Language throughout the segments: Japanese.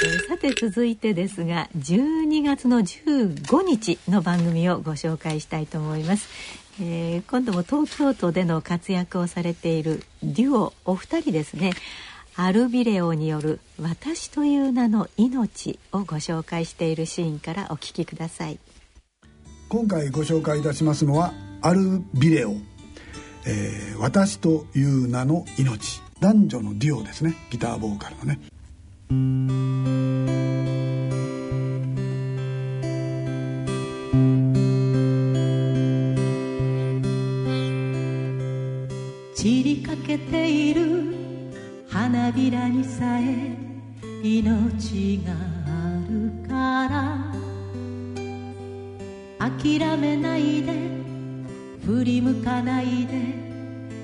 さて続いてですが12月の15日の番組をご紹介したいと思います、えー、今度も東京都での活躍をされているデュオお二人ですね。アルビレオによる「私という名の命」をご紹介しているシーンからお聞きください。今回ご紹介いたしますのはアルビレオ、えー、私という名の命。男女のデュオですね。ギターボーカルのね。散りかけている花びらにさえ命があるから諦めないで振り向かないで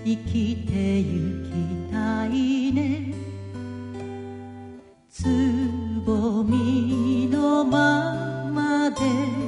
生きてゆきたいね。つぼみのままで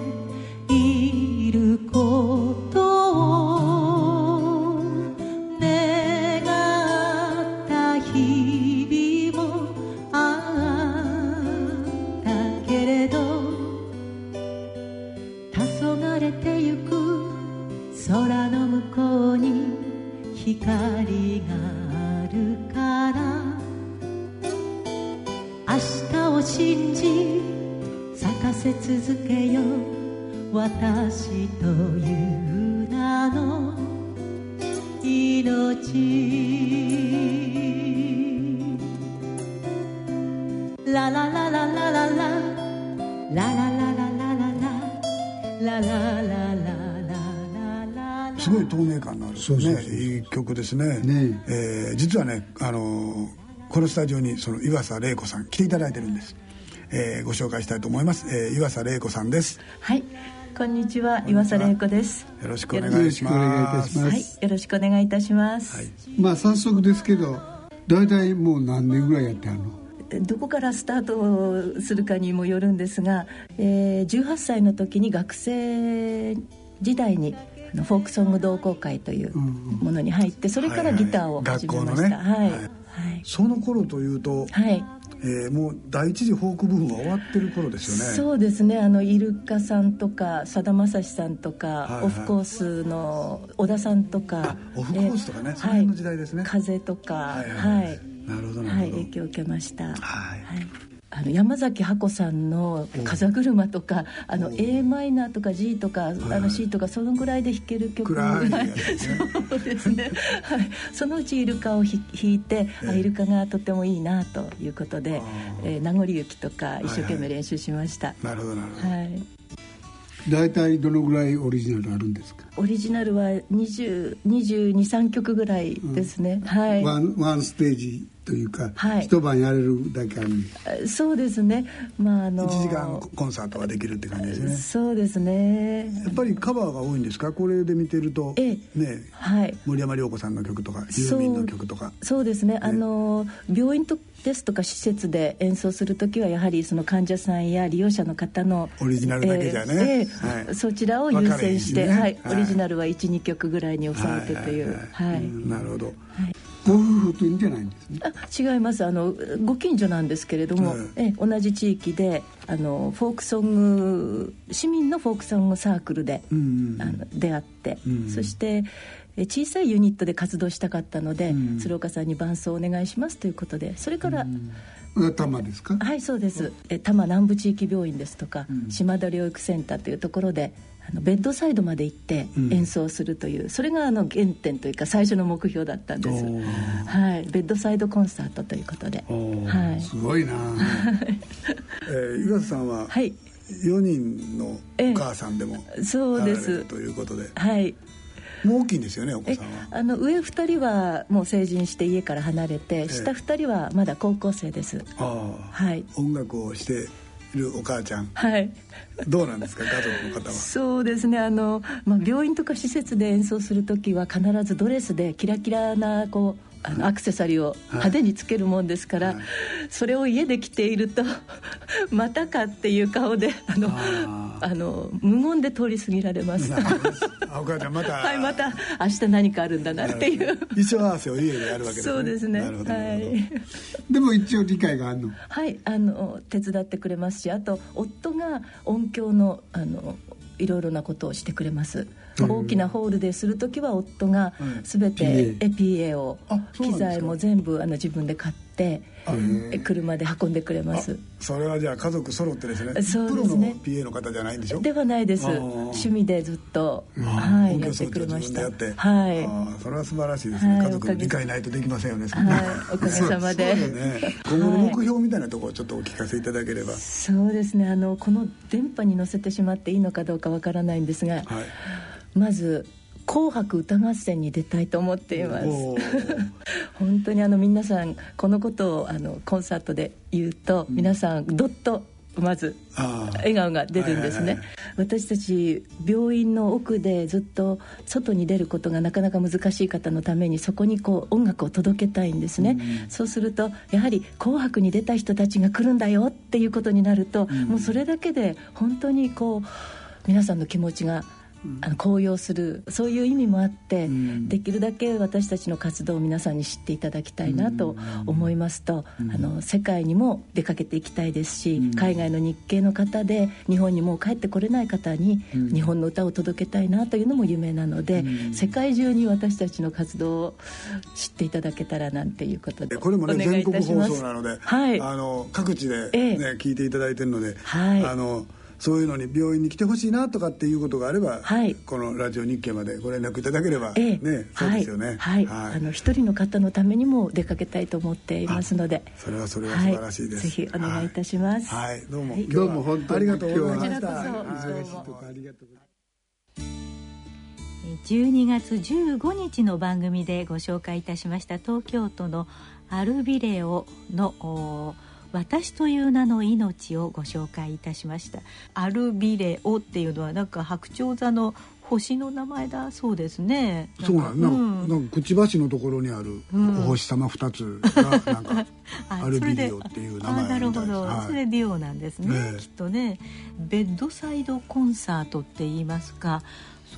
ですね。ね。えー実はねあのーこのスタジオにその岩佐玲子さん来ていただいてるんです、えーご紹介したいと思います、えー岩佐玲子さんです。はい、こんにちは、岩佐玲子です。よろしくお願いします。よろしくお願いいたします。はい、よろしくお願いいたします。はい。まあ早速ですけど大体もう何年ぐらいやってはるの？どこからスタートするかにもよるんですが、えー18歳の時に学生時代にフォークソング同好会というものに入ってそれからギターを始めました。はい、はい。その頃というと、はい。えーもう第一次フォークブームは終わってる頃ですよね。そうですね。あのイルカさんとかさだまさしさんとか、はいオフコースの小田さんとかあオフコースとかね。えその辺の時代ですね。風とかはいははい。い、なるほどなはい、るほど。影響を受けました、はいあの山崎箱さんの「風車」とかあの a マイナーとか G とかあの C とかそのぐらいで弾ける曲暗いそうですね、はい、そのうちイルカをひ弾いて、あイルカがとてもいいなということで「えー名残雪」とか一生懸命練習しました、なるほどなるほど、はい、大体どのぐらいオリジナルあるんですか？オリジナルは223曲ぐらいですね、はい。ワンワンステージというか、はい。一晩やれるだけある。そうですね。まああの1時間コンサートができるって感じですね。そうですね。やっぱりカバーが多いんですか？これで見てると。ええ。ねはい。森山良子さんの曲とかユーミンの曲とか。そうですね。あの病院とですとか施設で演奏する時はやはりその患者さんや利用者の方のオリジナルだけじゃね。ええええはい。そちらを優先して、ね。はい。はい。オリジナルは12曲ぐらいに抑えてという。はいなるほどご夫婦というんじゃないんですね。あ違います。あのご近所なんですけれども、うんええ同じ地域であのフォークソング市民のフォークソングサークルで、うんうんあの出会って、うんそしてえ小さいユニットで活動したかったので、うん鶴岡さんに伴奏をお願いしますということでそれから、これは玉ですか？はいそうです。え多摩南部地域病院ですとか、島田療育センターというところであのベッドサイドまで行ってうん。演奏するという、それがあの原点というか最初の目標だったんです。はい。ベッドサイドコンサートということで。はい。すごいな。えー岩瀬さんははい。4人のお母さんでもそうです。ということで。はい。もう大きいんですよねお子えさんは。あの上2人はもう成人して家から離れて、え下2人はまだ高校生です。ああ。はい。音楽をしているお母ちゃん。はい。どうなんですか？家族の方は。そうですね。あの、まあ、病院とか施設で演奏する時は必ずドレスでキラキラなこうあのアクセサリーを派手につけるもんですから、はい。それを家で着ていると またかっていう顔であのああの無言で通り過ぎられます。あお母ちゃんまた。はいまた明日何かあるんだなっていう。衣装合わせを家でやるわけですねそうですね。はい。でも一応理解があるの？はいあの手伝ってくれますしあと夫が音響のあのいろいろなことをしてくれます、大きなホールでする時は夫がうん全て PA を機材も全部あの自分で買ってえ車で運んでくれます。それはじゃあ家族揃ってですね。そうですね。プロの PA の方じゃないんでしょ？ではないです。趣味でずっと、あはい、やってくれました。はい。それは素晴らしいですね、はい家族の理解ないとできませんよねはいおかげさまで。今後の目標みたいなところをちょっとお聞かせいただければ、そうですね。あのこの電波に乗せてしまっていいのかどうかわからないんですがはい。まず「紅白歌合戦」に出たいと思っています。本当にあの皆さんこのことをあのコンサートで言うと、皆さんどっとまず笑顔が出るんですね、はいはいはい。私たち病院の奥でずっと外に出ることがなかなか難しい方のためにそこにこう音楽を届けたいんですね、そうするとやはり「紅白」に出た人たちが来るんだよっていうことになると、もうそれだけで本当にこう皆さんの気持ちがあの高揚するそういう意味もあって、ん。できるだけ私たちの活動を皆さんに知っていただきたいなと思いますと、あの世界にも出かけていきたいですし、海外の日系の方で日本にもう帰ってこれない方に日本の歌を届けたいなというのも夢なので、世界中に私たちの活動を知っていただけたらなんていうことでこれもねお願い全国放いたします。送なので、はい。あの各地で、ねええ。聞いていただいてるので、はい。あのそういうのに病院に来てほしいなとかっていうことがあれば、はい。このラジオ日経までご連絡いただければ、ええ。ねそうですよね。はい、はい。あの一人の方のためにも出かけたいと思っていますので。それはそれは素晴らしいです、はい、ぜひお願いいたします、はい、はい。どうも、どうも本当に。ありがとうございましたこちらこそ。はい。忙しいとこありがとうございます12月15日の番組でご紹介いたしました東京都のアルビレオのお私という名の命をご紹介いたしました。アルビレオっていうのはなんか白鳥座の星の名前だそうですね。そうなんなんか,、うん。なんかくちばしのところにあるうん。お星様二つがなんか あアルビそれでリオっていう名前あなるほど、はい。それデュオなんですね、ええ。きっとねベッドサイドコンサートって言いますか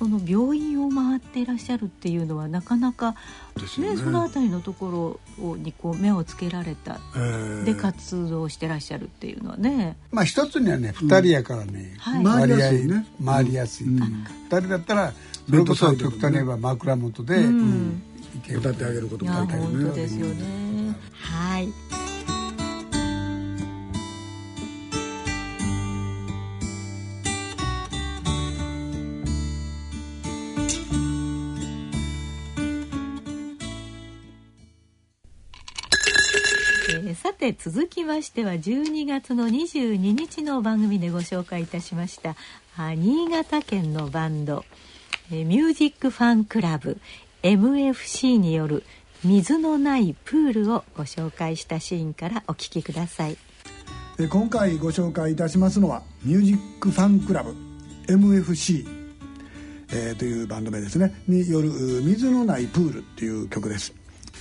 その病院を回っていらっしゃるっていうのはなかなかですよね。その辺りのところをにこう目をつけられたえー。で活動してらっしゃるっていうのはね、まあ一つにはね二人やからね、はい。回りやすいね。回りやすい、うん。二人だったらそれこそ極端に言えば枕元で、うん。歌ってあげることも大体本当ですよね。はいて続きましては12月の22日の番組でご紹介いたしましたあ新潟県のバンド、えミュージックファンクラブ MFC による水のないプールをご紹介したシーンからお聞きください。え今回ご紹介いたしますのはミュージックファンクラブ MFC、えーというバンド名ですね。による水のないプールっていう曲です。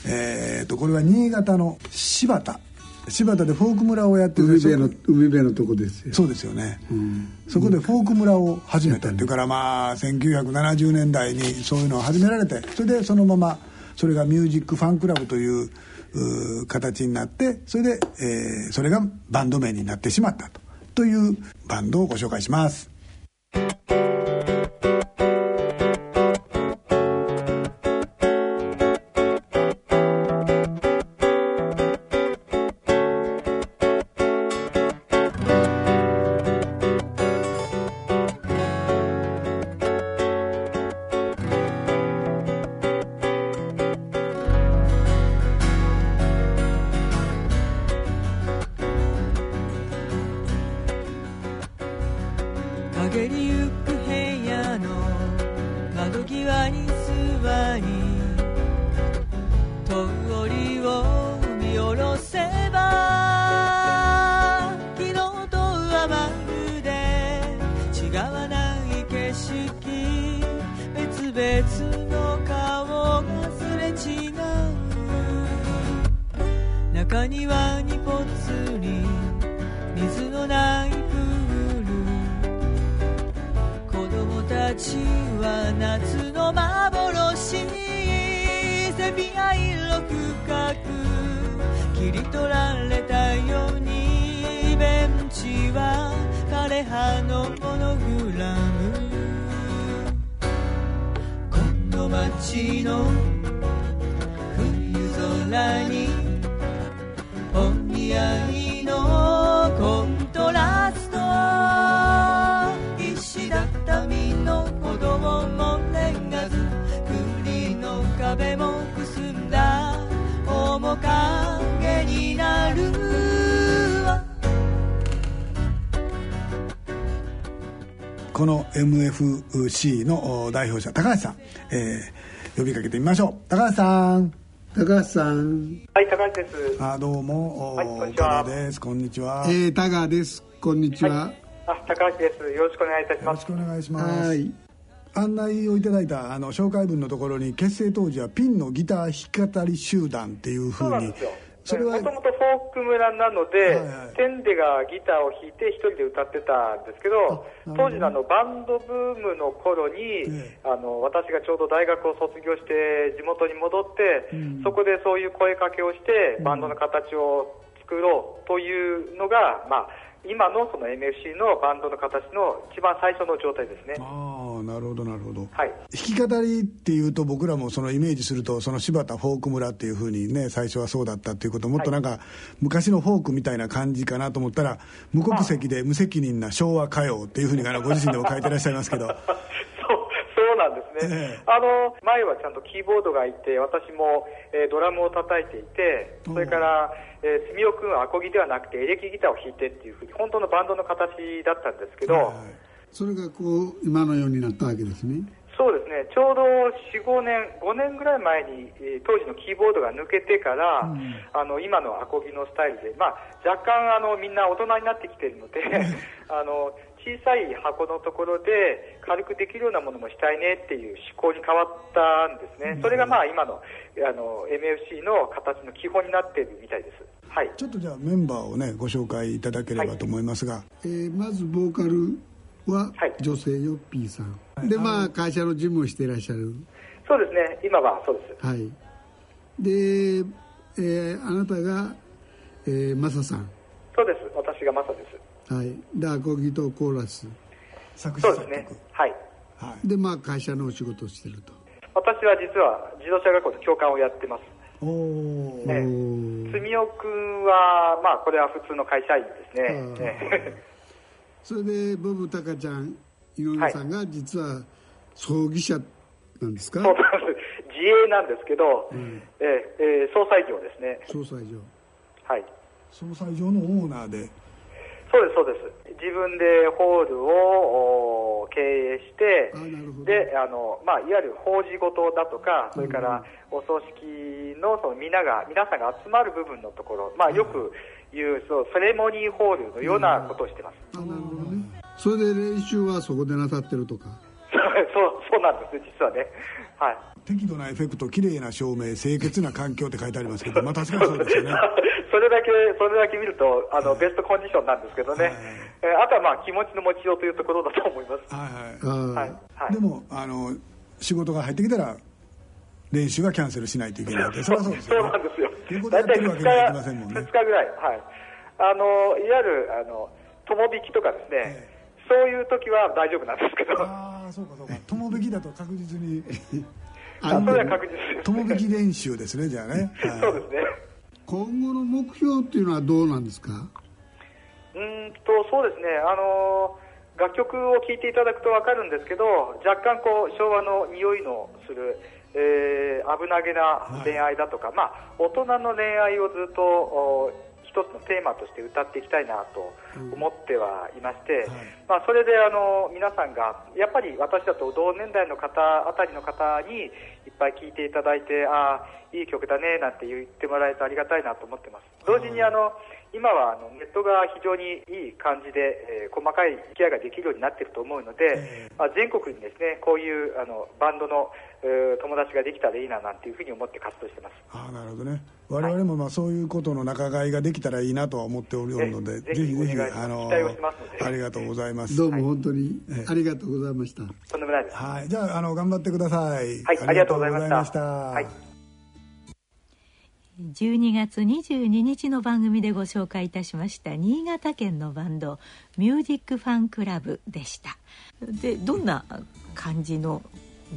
えーとこれは新潟の柴田柴田でフォーク村をやってる海辺の海辺のとこですよ。そうですよね、ん。そこでフォーク村を始めたっていうからまあ1970年代にそういうのを始められてそれでそのままそれがミュージックファンクラブという形になってそれで、えーそれがバンド名になってしまったと。というバンドをご紹介します窓際に座り通りを見下ろせば昨日とはまるで違わない景色別々の顔がすれ違う。中庭にぽつり水のないプール。子供たちは夏の幻セビア色深切り取られたようにベンチは枯葉のモノグラム。この街の冬空にこの MFC のお代表者高橋さん、えー呼びかけてみましょう。高橋さん。高橋さん。はい、高橋です。あどうも、おはいこんにちは。です。こんにちは、えー、田川です。こんにちは。あ、高橋です。よろしくお願いいたします。よろし。くお願いします。はい。案内をいただいたあの紹介文のところに結成当時はピンのギター弾き語り集団っていうふそううに。それはもともとフォーク村なので、はいはい。テンデがギターを弾いて一人で歌ってたんですけど、当時のあのバンドブームの頃に、ええ。あの私がちょうど大学を卒業して地元に戻って、うん。そこでそういう声かけをして、バンドの形を作ろうというのが、まあ、今のその MFC のバンドの形の一番最初の状態ですね。ああなるほどなるほど、はい。弾き語りっていうと僕らもそのイメージするとその柴田フォーク村っていうふうにね最初はそうだったっていうこともっとなんか昔のフォークみたいな感じかなと思ったら無国籍で無責任な昭和歌謡っていうふうにご自身でも書いてらっしゃいますけど そうね、ええ。あの前はちゃんとキーボードがいて、私も、えードラムを叩いていて、それから、えー、住尾君はアコギではなくてエレキギターを弾いてっていうふうに、本当のバンドの形だったんですけど、はいそれがこう今のようになったわけですね。そうですね、ちょうど4、5年、5年ぐらい前に、えー当時のキーボードが抜けてから、あの今のアコギのスタイルで、まあ、若干あのみんな大人になってきているので、あの小さい箱のところで軽くできるようなものもしたいねっていう思考に変わったんですね、それがまあ今のあの MFC の形の基本になっているみたいです。はい。ちょっとじゃあメンバーをねご紹介いただければと思いますが、えーまずボーカルははい。女性ヨッピーさん、でまあ会社の事務をしていらっしゃる。そうですね、今はそうです。はい。で、えーあなたが、えー、マサさん。そうです、私がマサです。はい。でアコギとコーラス。作詞作曲。そうですね、はい。はい。でまあ会社のお仕事をしてると。私は実は自動車学校の教官をやってます。おおええおー住尾君は、まあ、これは普通の会社員ですね。それでボブタカちゃん井上さんが実は葬儀社なんですか、そうなんです。自営なんですけど、ええええ総裁業ですね。総裁所はい。総裁上のオーナーでそうです、そうです。自分でホールをお経営してで、あの、まあ、いわゆる法事事だとか、それからお葬式のその皆が、皆さんが集まる部分のところ、まあ、よく言う、そう、セレモニーホールのようなことをしてます。あなるほどねそれで練習はそこでなさってるとか？そう、そうなんです、実はね。はい。適度なエフェクト綺麗な照明清潔な環境って書いてありますけどまあ確かにそうですよね。それだけ、それだけ見ると、あの、ベストコンディションなんですけどね。はい。えーあとはまあ、気持ちの持ちようというところだと思います。はいはい。はい。でもあの仕事が入ってきたら練習はキャンセルしないといけないってそれはそうです そうなんですよ。いうことやってるわけにはいきませんもんね。2日ぐらい、はい。あの、いわゆる、あの、友引きとかですね、そういう時は大丈夫なんですけど、そうかそうか。友引きだと確実に。あそれは確実友引き練習ですねじゃあね、はい。そうですね。今後の目標っていうのはどうなんですか？うーんと、そうですね、あの楽曲を聴いていただくと分かるんですけど、若干こう昭和の匂いのする、えー危なげな恋愛だとか、まあ、大人の恋愛をずっとお一つのテーマとして歌っていきたいなと思ってはいまして、まあ、それであの皆さんが、やっぱり私だと同年代の方あたりの方にいっぱい聴いていただいて、ああ、いい曲だねなんて言ってもらえるとありがたいなと思ってます。同時にあの今はあのネットが非常にいい感じで、えー細かい付き合いができるようになっていると思うので、まあ、全国にですねこういうあのバンドの、えー友達ができたらいいななんていうふうに思って活動してます。ああなるほどね。我々もまあそういうことの仲買いができたらいいなとは思っておるので、ぜひぜひお願いします。あの期待をしますので。ありがとうございます。どうも本当にありがとうございました、とんでもないです。はい。じゃああの頑張ってください。はいありがとうございました。ありがとうございました。はい12月22日の番組でご紹介いたしました新潟県のバンドミュージックファンクラブでした。でどんな感じの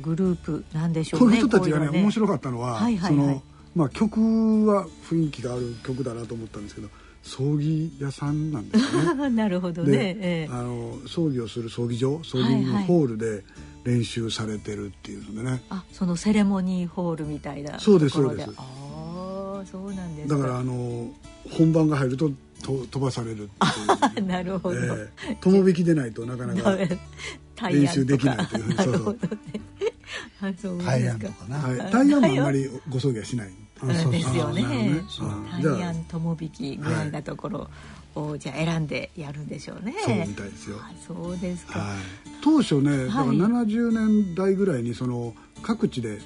グループなんでしょうねこの人たちがねこういうの面白かったのは、はいはいはい。そのまあ曲は雰囲気がある曲だなと思ったんですけど葬儀屋さんなんですよね。なるほどね、で、ええ。あの葬儀をする葬儀場葬儀はいはいホールで練習されてるっていうのでね、あそのセレモニーホールみたいなそうですそうですそうなんです。だからあの本番が入るとと飛ばされるっていう。なるほど、ええ。友引きでないとなかなか練習できないという。なるほそうそう。ですか。大安とかな、はい、タイヤもあんまりご葬儀はしない。あそうですよね。ねう。んじゃあ大安友引きぐらいなところをじゃあ選んでやるんでしょうね。そうみたいですよ。あそうですか、はい、当初ね、だからはい。70年代ぐらいにその各地で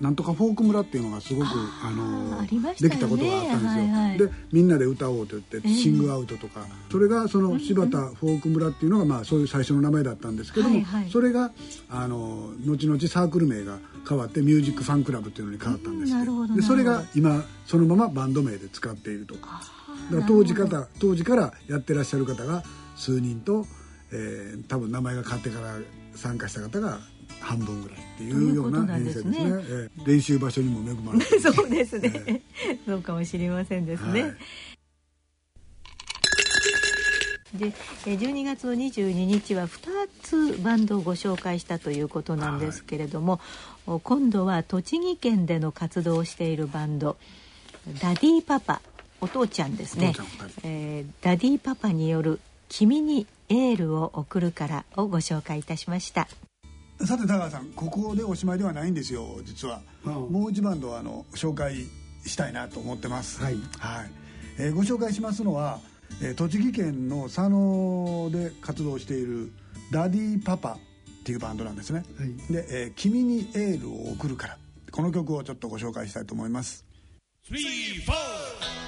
なんとかフォーク村っていうのがすごくあのね。できたことがあったんですよ、はいはい。でみんなで歌おうと言って、ええ。シングアウトとか。それがその柴田フォーク村っていうのがまあそういう最初の名前だったんですけども、はいはい。それがあの後々サークル名が変わってミュージックファンクラブっていうのに変わったんですうんなるほどでそれが今そのままバンド名で使っていると。だから当時方当時からやってらっしゃる方が数人と、えー多分名前が変わってから参加した方が半分ぐらいっていうような編成ですね。ということなんえ。ー練習場所にも恵まれてる。そうですね、えそうかもしれませんですね、はい。でえー12月の22日は2つバンドをご紹介したということなんですけれども、お今度は栃木県での活動をしているバンドダディパパお父ちゃんですね。えーダディパパによる「君にエールを送るから」をご紹介いたしましたさて田川さんここでおしまいではないんですよ実は、うん、もう一バンドあの紹介したいなと思ってます。はい、はい。えー、ご紹介しますのは、えー、栃木県の佐野で活動しているダディパパっていうバンドなんですね、はい、で、えー「君にエールを送るから」この曲をちょっとご紹介したいと思います。3 4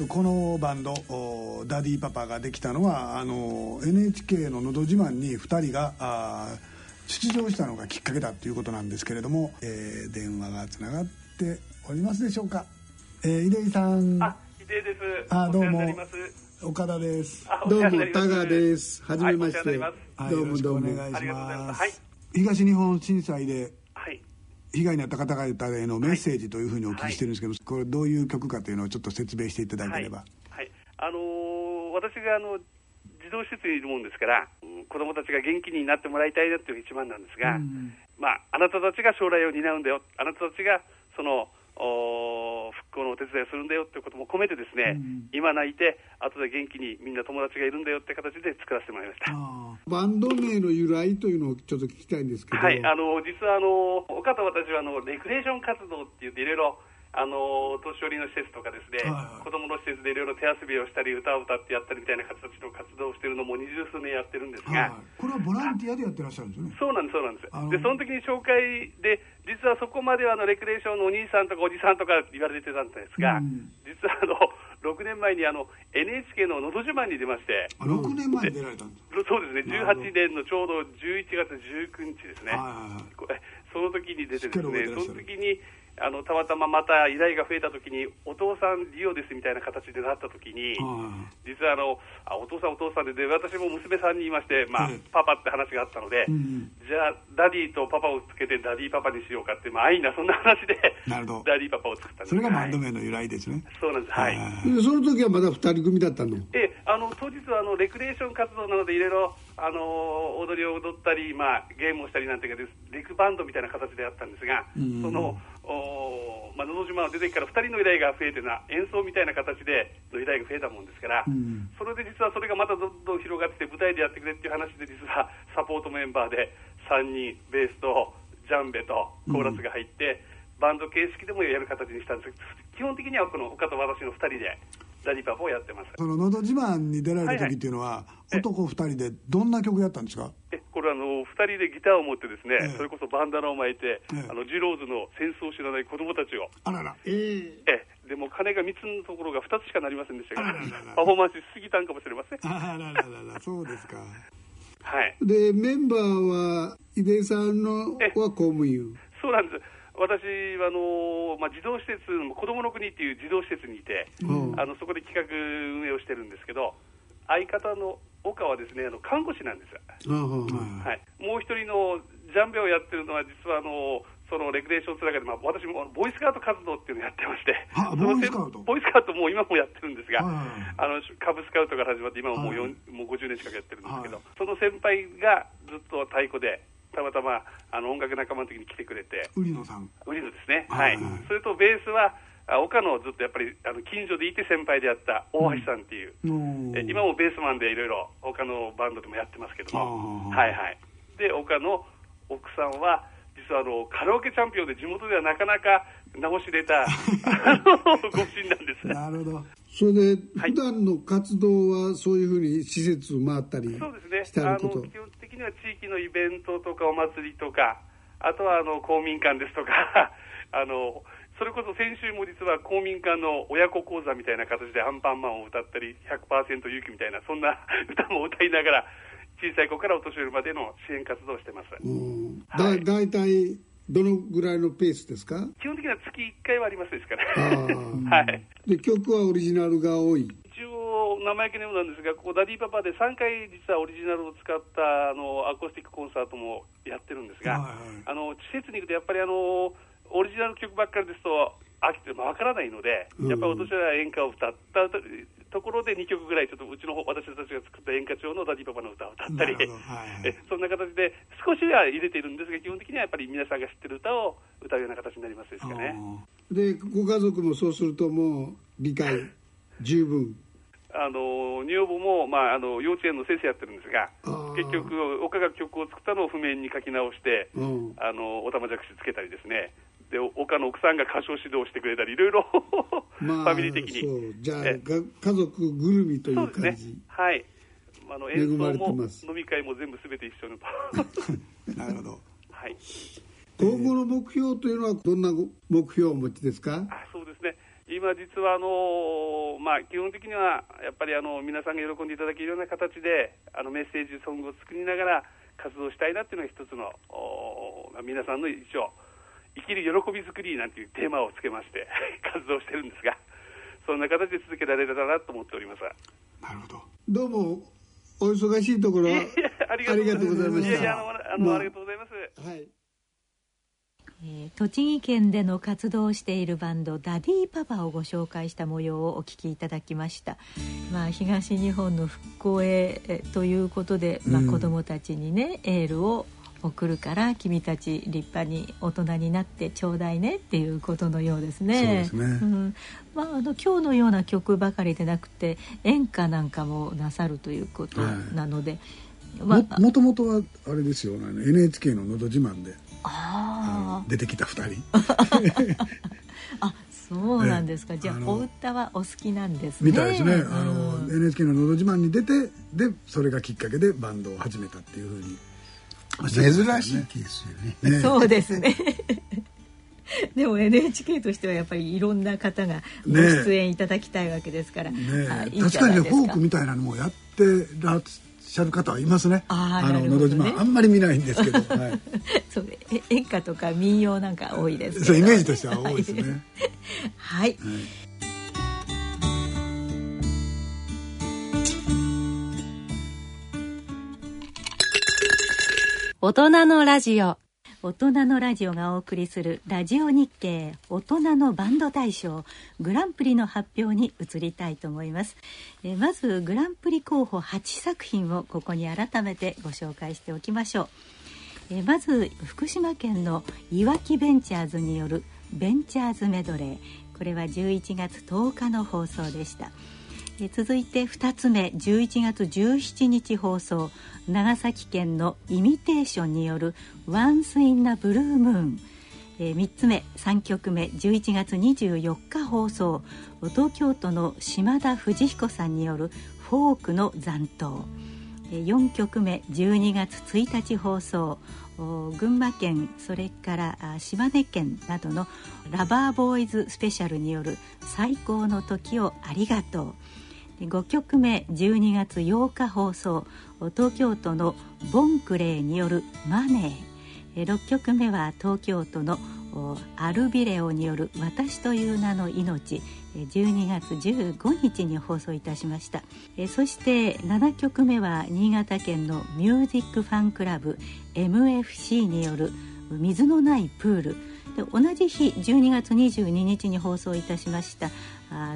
とこのバンドおダディパパができたのはあの NHK の「のど自慢」に2人があー出場したのがきっかけだということなんですけれども、えー電話がつながっておりますでしょうか、えー、井出井さん。あ、秀です。あどうも。岡田です。あどうも田川です。はじめまして。はいどうもどうもお願いしまます。すはい。東日本震災ではい。被害に遭った方々へのメッセージというふうにお聞きしてるんですけど、これどういう曲かというのをちょっと説明していただければ、はい。あのー私があの児童施設にいるもんですから、うん子供たちが元気になってもらいたいなっていう一番なんですが、まああなたたちが将来を担うんだよ。あなたたちがそのお復興のお手伝いをするんだよっていうことも込めてですね、今泣いて後で元気にみんな友達がいるんだよって形で作らせてもらいました。あバンド名の由来というのをちょっと聞きたいんですけど、はい、あの実はあの岡田私はあのレクレーション活動って言っていろいろあの年寄りの施設とかですね、はいはい。子供の施設でいろいろ手遊びをしたり歌を歌ってやったりみたいな形の活動をしているのも二十数年やってるんですが、はい、これはボランティアでやってらっしゃるんですよね。そうなんです、そうなんです。で、その時に紹介で、実はそこまではあのレクレーションのお兄さんとかおじさんとか言われてたんですが、うん。実はあの6年前にあの NHK ののど自慢に出まして、あ6年前に出られたんですそうですね、なるほど18年のちょうど11月19日ですね。はいはいはい。その時に出てですね、その時に、あのたまたままた依頼が増えたときに、お父さんリオですみたいな形でなったときに、実はあのあお父さん、お父さんでで、私も娘さんに言いまして、まあうん。パパって話があったので、うんじゃあ、ダディとパパをつけてダディパパにしようかって、まあ、安易なそんな話で、なるほど。ダディパパを作ったんです。それがバンドはい名の由来ですね、そうなんです、はい。でその時はまだ2人組だったの？えあの当日はあのレクレーション活動なので、いろいろあの踊りを踊ったり、まあ、ゲームをしたりなんていうかです、レクバンドみたいな形であったんですが、うん。その、おまあのど自慢を出てから2人の依頼が増えてな、演奏みたいな形での依頼が増えたもんですから、うん。それで実はそれがまたどんどん広がって、舞台でやってくれっていう話で、実はサポートメンバーで3人、ベースとジャンベとコーラスが入って、バンド形式でもやる形にしたんです。基本的にはこの岡と私の2人でダディパパをやってます。その「のど自慢」に出られた時っていうのは、男2人でどんな曲やったんですか？えこれはあの2人でギターを持ってですね、ええ。それこそバンダナを巻いて、ええ。あのジローズの戦争を知らない子供たちを、あらら。ええ。ええ。でも金が3つのところが2つしかなりませんでしたけどあらパフォーマンスしすぎたんかもしれません。あららららそうですかはいでメンバーは井出さんのえは公務員そうなんです私はあの、まあ、児童施設子供の国っていう児童施設にいて、うん。あのそこで企画運営をしてるんですけど相方の岡はですねあの看護師なんです。ああはい、もう一人のジャンベをやってるのは、実はあのそのレクレーションつながりで、まあ、私もボーイスカウト活動っていうのをやってまして、ボーイスカウト？ボーイスカウトもう今もやってるんですが、はい。あのカブスカウトから始まって、今ももう,、はい。もう50年近くやってるんですけど、はい。その先輩がずっと太鼓で、たまたまあの音楽仲間の時に来てくれて、売野さん。ウリのですね、ははい。い、それとベースは、あ岡野ずっとやっぱりあの近所でいて先輩でやった大橋さんっていう。のえ今もベースマンでいろいろ他のバンドでもやってますけども、はいはい。で、岡の奥さんは、実はあのカラオケチャンピオンで地元ではなかなか名を知れた あのご婦人なんです。なるほどそれではい。普段の活動はそういうふうに施設を回ったりそうですね。してあること。あの基本的には地域のイベントとかお祭りとか、あとはあの公民館ですとか、あのそれこそ先週も実は公民館の親子講座みたいな形でアンパンマンを歌ったり、100%勇気みたいな、そんな 歌も歌いながら、小さい子からお年寄りまでの支援活動をしてます。うん。だはい。大体どのぐらいのペースですか？基本的には月1回はありますですから、あ はい、で曲はオリジナルが多い？一応、生意気なようなんですが、ここ、ダディパパで3回、実はオリジナルを使ったあのアコースティックコンサートもやってるんですが、はいはい。あの施設に行くと、やっぱりあのオリジナル曲ばっかりですと、飽きてわからないので、うん。やっぱりお年寄りは演歌を歌ったとところで2曲ぐらい、ちょっとうちの方私たちが作った演歌調のダディパパの歌を歌ったりはいえ、そんな形で少しは入れているんですが、基本的にはやっぱり皆さんが知ってる歌を歌うような形になりますですかね。でご家族もそうするともう理解 十分。あの女房も、まあ、あの幼稚園の先生やってるんですが結局、岡が曲を作ったのを譜面に書き直して、うん。あのおたまじゃくしつけたりですね、で岡の奥さんが歌唱指導してくれたり、いろいろ。まあファミリー的に。そうじゃあ家族ぐるみといそう感じ、はい、あの恵演奏も飲み会も全部すべて一緒のと、なるほど。はい、今後の目標というのはどんな目標をお持ちですか？あそうですね、今、実はあのまあ、基本的にはやっぱりあの皆さんが喜んでいただけるような形で、あのメッセージソングを作りながら活動したいなっていうのが一つの、皆さんの一応、生きる喜び作りなんていうテーマをつけまして 活動してるんですが、そんな形で続けられたらなと思っております。なるほどどうもお忙しいところはありがとうございます。ありがとうございましたいやいや、あの、あのまあありがとうございます。はいえー栃木県での活動をしているバンドダディパパをご紹介した模様をお聞きいただきました、まあ、東日本の復興へえということで、まあ、うん子どもたちにね、エールを送るから君たち立派に大人になってちょうだいねっていうことのようですね。そうですね。ん。まあ、あの今日のような曲ばかりでなくて演歌なんかもなさるということなので、まあももともとはあれですよあの NHK の「のど自慢で」あー。出てきた2人。あそうなんですか、ええ。じゃあお歌はお好きなんですね。みたいですね、うん。あの NHK の「のど自慢」に出てでそれがきっかけでバンドを始めたっていうふうに珍しいケースよね。ね そうですね。でも NHK としてはやっぱりいろんな方がご出演いただきたいわけですから、確かにねフォークみたいなのもやってらっしゃる方はいますね。あーのなるほどね。のど自慢あんまり見ないんですけど、はい、そうえ演歌とか民謡なんか多いですそうイメージとしては多いですね。はい、大人のラジオ。大人のラジオがお送りするラジオ日経。大人のバンド大賞。グランプリの発表に移りたいと思います。えまずグランプリ候補8作品をここに改めてご紹介しておきましょう。えまず福島県のいわきベンチャーズによるベンチャーズメドレー。これは11月10日の放送でした。え続いて2つ目11月17日放送長崎県のイミテーションによる「Once in a Blue Moon」え3つ目3曲目11月24日放送東京都の島田藤彦さんによる「フォークの残党」4曲目12月1日放送群馬県それから島根県などのラバーボーイズスペシャルによる「最高の時をありがとう」5曲目12月8日放送東京都のボンクレーによる「マネー」6曲目は東京都のアルビレオによる「私という名の命」12月15日に放送いたしました。そして7曲目は新潟県のミュージックファンクラブ MFC による「水のないプール」同じ日12月22日に放送いたしました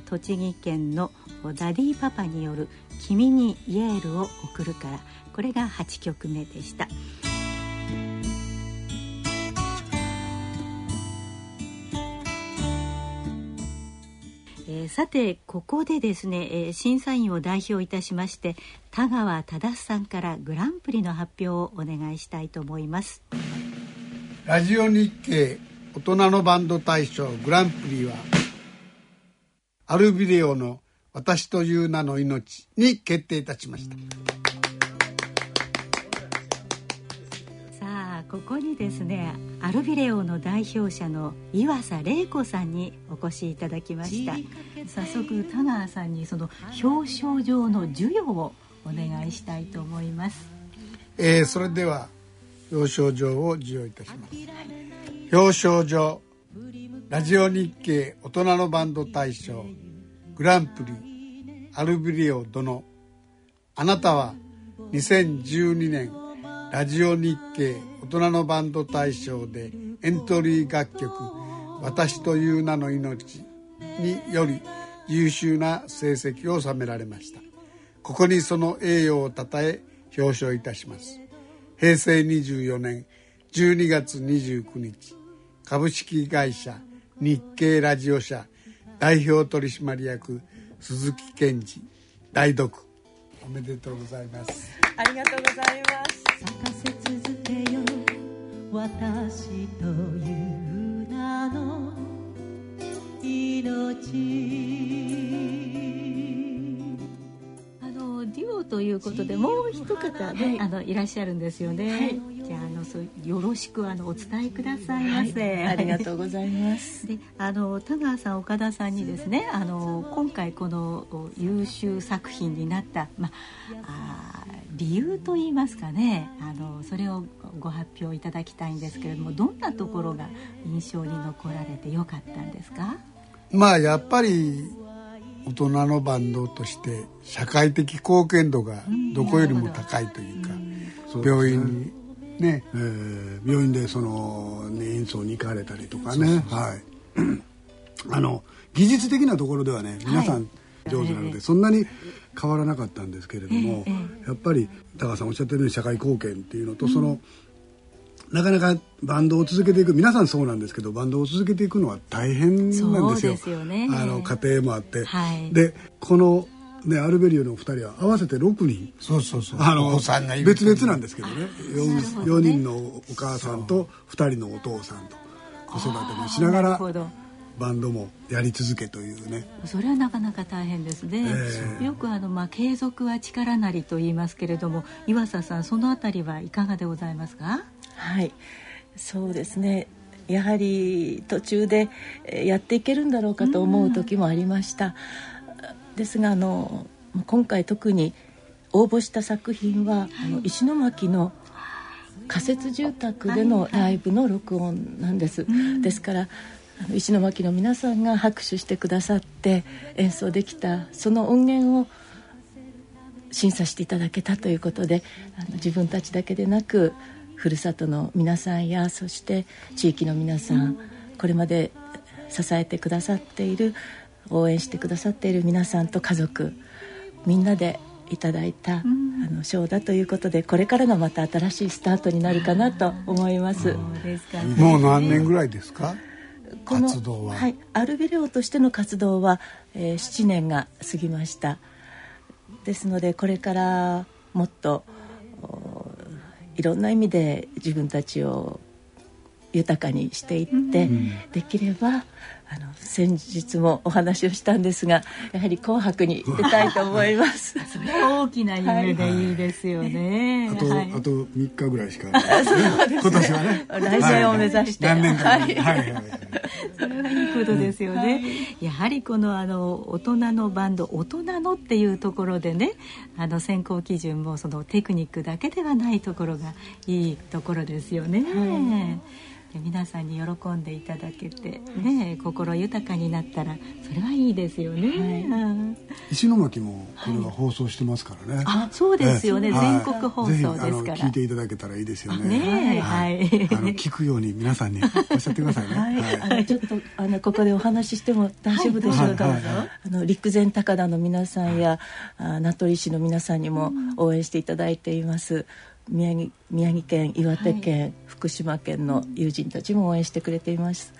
栃木県のダディパパによる「君にイエールを送るから」これが8曲目でした。えーさてここでですね、えー審査員を代表いたしまして田川忠さんからグランプリの発表をお願いしたいと思いますラジオ日経大人のバンド大賞グランプリはアルビデオの「私という名の命」に決定いたしました。さあここにですねアルビレオの代表者の岩佐玲子さんにお越しいただきました。早速田川さんにその表彰状の授与をお願いしたいと思います。えーそれでは表彰状を授与いたします。表彰状ラジオ日経大人のバンド大賞グランプリアルビリオ殿。あなたは2012年ラジオ日経大人のバンド大賞でエントリー楽曲「私という名の命」により優秀な成績を収められました。ここにその栄誉をたたえ表彰いたします。平成24年12月29日株式会社日経ラジオ社代表取締役鈴木健二代読。おめでとうございます。ありがとうございます。咲かせ続けよ。私という名の命。あのデュオということでもう一方ね、はい。あのいらっしゃるんですよね、じゃああのそうよろしくあのお伝えくださいませ、ありがとうございます。であの田川さん岡田さんにですねあの今回このお優秀作品になった、まあー理由といいますかねあのそれをご発表いただきたいんですけれどもどんなところが印象に残られてよかったんですか？まあやっぱり大人のバンドとして社会的貢献度がどこよりも高いというか、病院にね。えー病院でその演奏に行かれたりとかね。はい。あの技術的なところではね皆さん上手なので、そんなに変わらなかったんですけれども、やっぱり高橋さんおっしゃってるように社会貢献っていうのと、そのなかなかバンドを続けていく皆さんそうなんですけどバンドを続けていくのは大変なんですよ。すよね。あの家庭もあって、はい。でこの、ね、アルベリオのお二人は合わせて6人。そうそうそう。あのお子さんがいる別々なんですけどね。4, 4人のお母さんと2人のお父さんと子育てもしながらバンドもやり続けというね。それはなかなか大変ですね、え。よくあの、まあ、継続は力なりと言いますけれども岩佐さんそのあたりはいかがでございますか？はい。そうですね。やはり途中でえーやっていけるんだろうかと思う時もありました、ですがあの今回特に応募した作品は、あの石巻の仮設住宅でのライブの録音なんです、ですからあの石巻の皆さんが拍手してくださって演奏できたその音源を審査していただけたということであの自分たちだけでなくふるさとの皆さんやそして地域の皆さん、これまで支えてくださっている応援してくださっている皆さんと家族みんなでいただいた、あの賞だということでこれからがまた新しいスタートになるかなと思います。そうですかね。もう何年ぐらいですか？この活動は。はい、アルビレオとしての活動は、えー7年が過ぎました。ですのでこれからもっとおいろんな意味で自分たちを豊かにしていって、できればあの先日もお話をしたんですがやはり「紅白」に出たいと思います。それは大きな夢でいいですよね。あと、はい。あと3日ぐらいしか。ない今年はね。来年を目指して、何年か。はい。はいはいはい。それはいいことですよね。やはりこのあの大人のバンド大人のっていうところでね、あの選考基準もそのテクニックだけではないところがいいところですよね。で皆さんに喜んでいただけてね、心豊かになったらそれはいいですよね。うん石巻もこれは放送してますからね、あ、そうですよね。ええ。全国放送ぜひですあのから。聞いていただけたらいいですよね。ねえ。はい。あの聞くように皆さんに おっしゃってくださいね。はい、はい。あのちょっとあのここでお話ししても大丈夫でしょうか？はい。はい。はい。あの陸前高田の皆さんや、あ名取市の皆さんにも応援していただいています。宮城宮城県岩手県、福島県の友人たちも応援してくれています。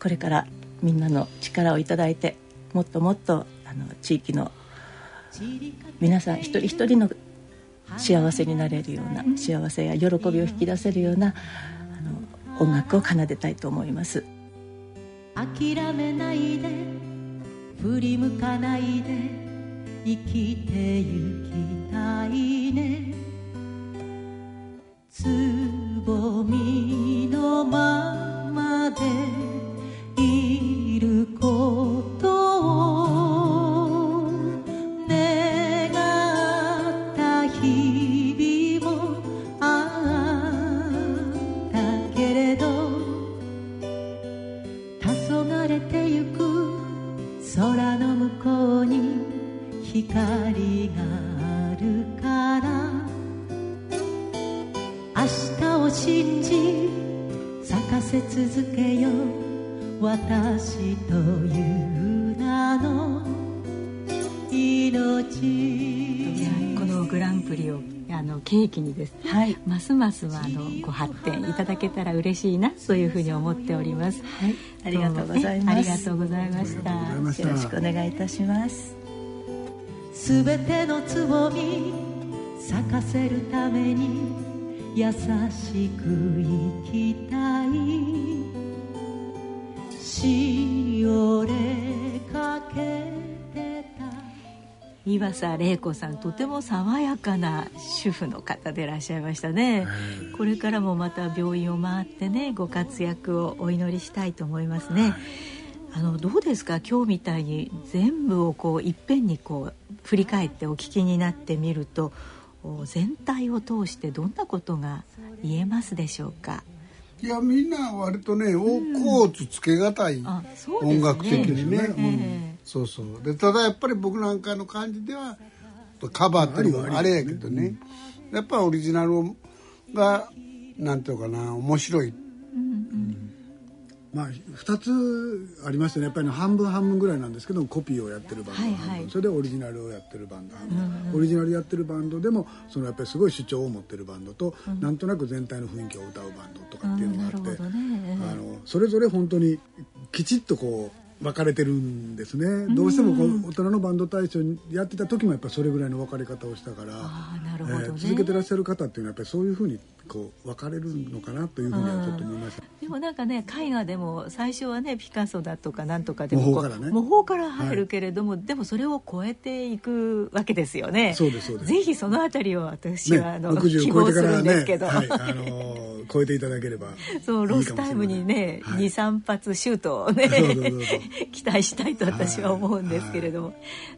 これからみんなの力をいただいてもっともっとあの地域の皆さん一人一人の幸せになれるような幸せや喜びを引き出せるようなあの音楽を奏でたいと思います。諦めないで振り向かないで生きてゆきたいねつぼみのままでいることを願った日々もあったけれど黄昏れてゆく空の向こうに光が信じ咲かせ続けよう私という名の命このグランプリをあの契機にですね、はいますますはあのご発展いただけたら嬉しいなそういうふうに思っております。はい、ありがとうございます。ありがとうございました。ありがとうございましたよろしくお願いいたします。すべてのつぼみ咲かせるために優しく生きたい。しおれかけてた。岩佐玲子さんとても爽やかな主婦の方でいらっしゃいましたね。これからもまた病院を回ってねご活躍をお祈りしたいと思いますね。あのどうですか？今日みたいに全部をこういっぺんにこう振り返ってお聞きになってみるとお全体を通してどんなことが言えますでしょうか？いやみんな割とね大コーツつけがたいうですね。音楽的にね、ええ。そうそう。でただやっぱり僕なんかの感じではカバーっていうのもあれやけどね。やっぱオリジナルがなんていうのかな面白いまあ2つありましてね。やっぱりね半分半分ぐらいなんですけどコピーをやってるバンドは半分、はい。はいそれでオリジナルをやってるバンド。半分、オリジナルやってるバンドでもそのやっぱりすごい主張を持ってるバンドと、なんとなく全体の雰囲気を歌うバンドとかっていうのがあって、うんね。あのそれぞれ本当にきちっとこう分かれてるんですね、どうしてもこう大人のバンド大賞にやってた時もやっぱりそれぐらいの分かれ方をしたから、あーなるほどね。えー続けてらっしゃる方っていうのはやっぱりそういうふうにこう分かれるのかなというふうにはちょっと思いました。でもなんかね絵画でも最初はねピカソだとかなんとかでも模倣からね。模倣から入るけれども、でもそれを超えていくわけですよね。そうですそうです。ぜひそのあたりを私は、あの60希望するんですけど、はい、あのー超えていただければそうロスタイムにね、はい。23発シュートをね 期待したいと私は思うんですけれども、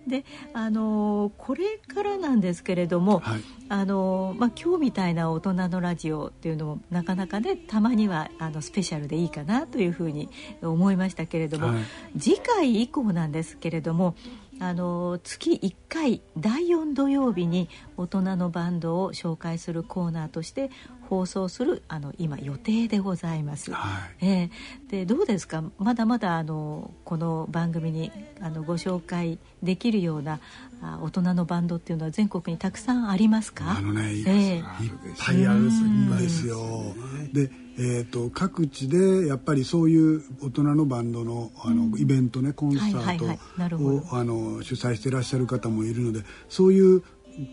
であのこれからなんですけれども、はい。あのまあ、今日みたいな大人のラジオっていうのもなかなかねたまにはあのスペシャルでいいかなというふうに思いましたけれども、はい。次回以降なんですけれどもあの月1回第4土曜日に大人のバンドを紹介するコーナーとして放送するあの今予定でございます。はい。ええ。でどうですか？まだまだあのこの番組にあのご紹介できるようなあ大人のバンドっていうのは全国にたくさんありますか？あのねいっええぱいあるんですよ。で、えー、と各地でやっぱりそういう大人のバンドのあの、イベントねコンサートはいはいはい。あの主催していらっしゃる方もいるのでそういう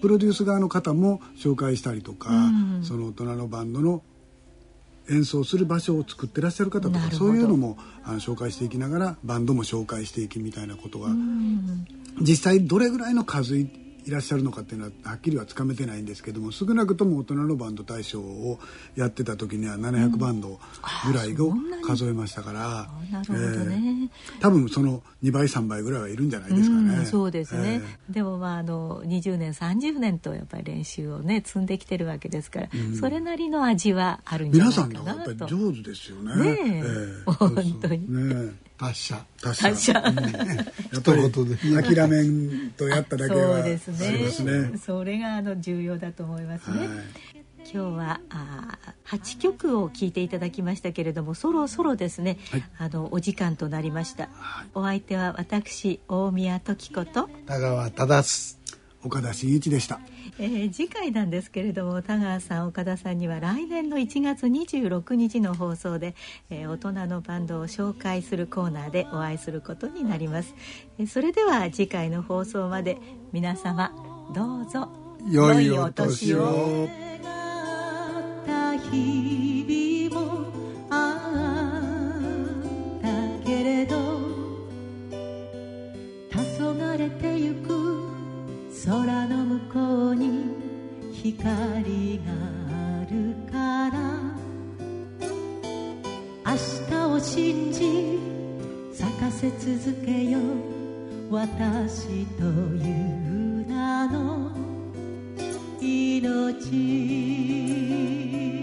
プロデュース側の方も紹介したりとか、うん。その大人のバンドの演奏する場所を作ってらっしゃる方とかそういうのもあの紹介していきながらバンドも紹介していきみたいなことが。うん。実際どれぐらいの数いいらっしゃるのかっていうのははっきりはつかめてないんですけども少なくとも大人のバンド大賞をやってた時には700バンドぐらいを数えましたから、なるほどね、えー多分その2倍3倍ぐらいはいるんじゃないですかね。うんそうですね、えでもまああの20年30年とやっぱり練習をね積んできてるわけですから、それなりの味はあるんじゃない皆さんがかなとやっぱり上手ですよね。ねえ。ー本当に。ねえ達者。達達者。やっぱり一言で諦めんとやっただけはそうですありますね。それがあの重要だと思いますね、はい。今日はあー8曲を聴いていただきましたけれどもそろそろですね、はい。あのお時間となりました、お相手は私大宮時子と、田川忠岡田真一でした。えー次回なんですけれども田川さん岡田さんには来年の1月26日の放送で、えー大人のバンドを紹介するコーナーでお会いすることになります、えーそれでは次回の放送まで皆様どうぞ良いお年を。日々もあったけれど空の向こうに光があるから。明日を信じ咲かせ続けよう。私という名の命。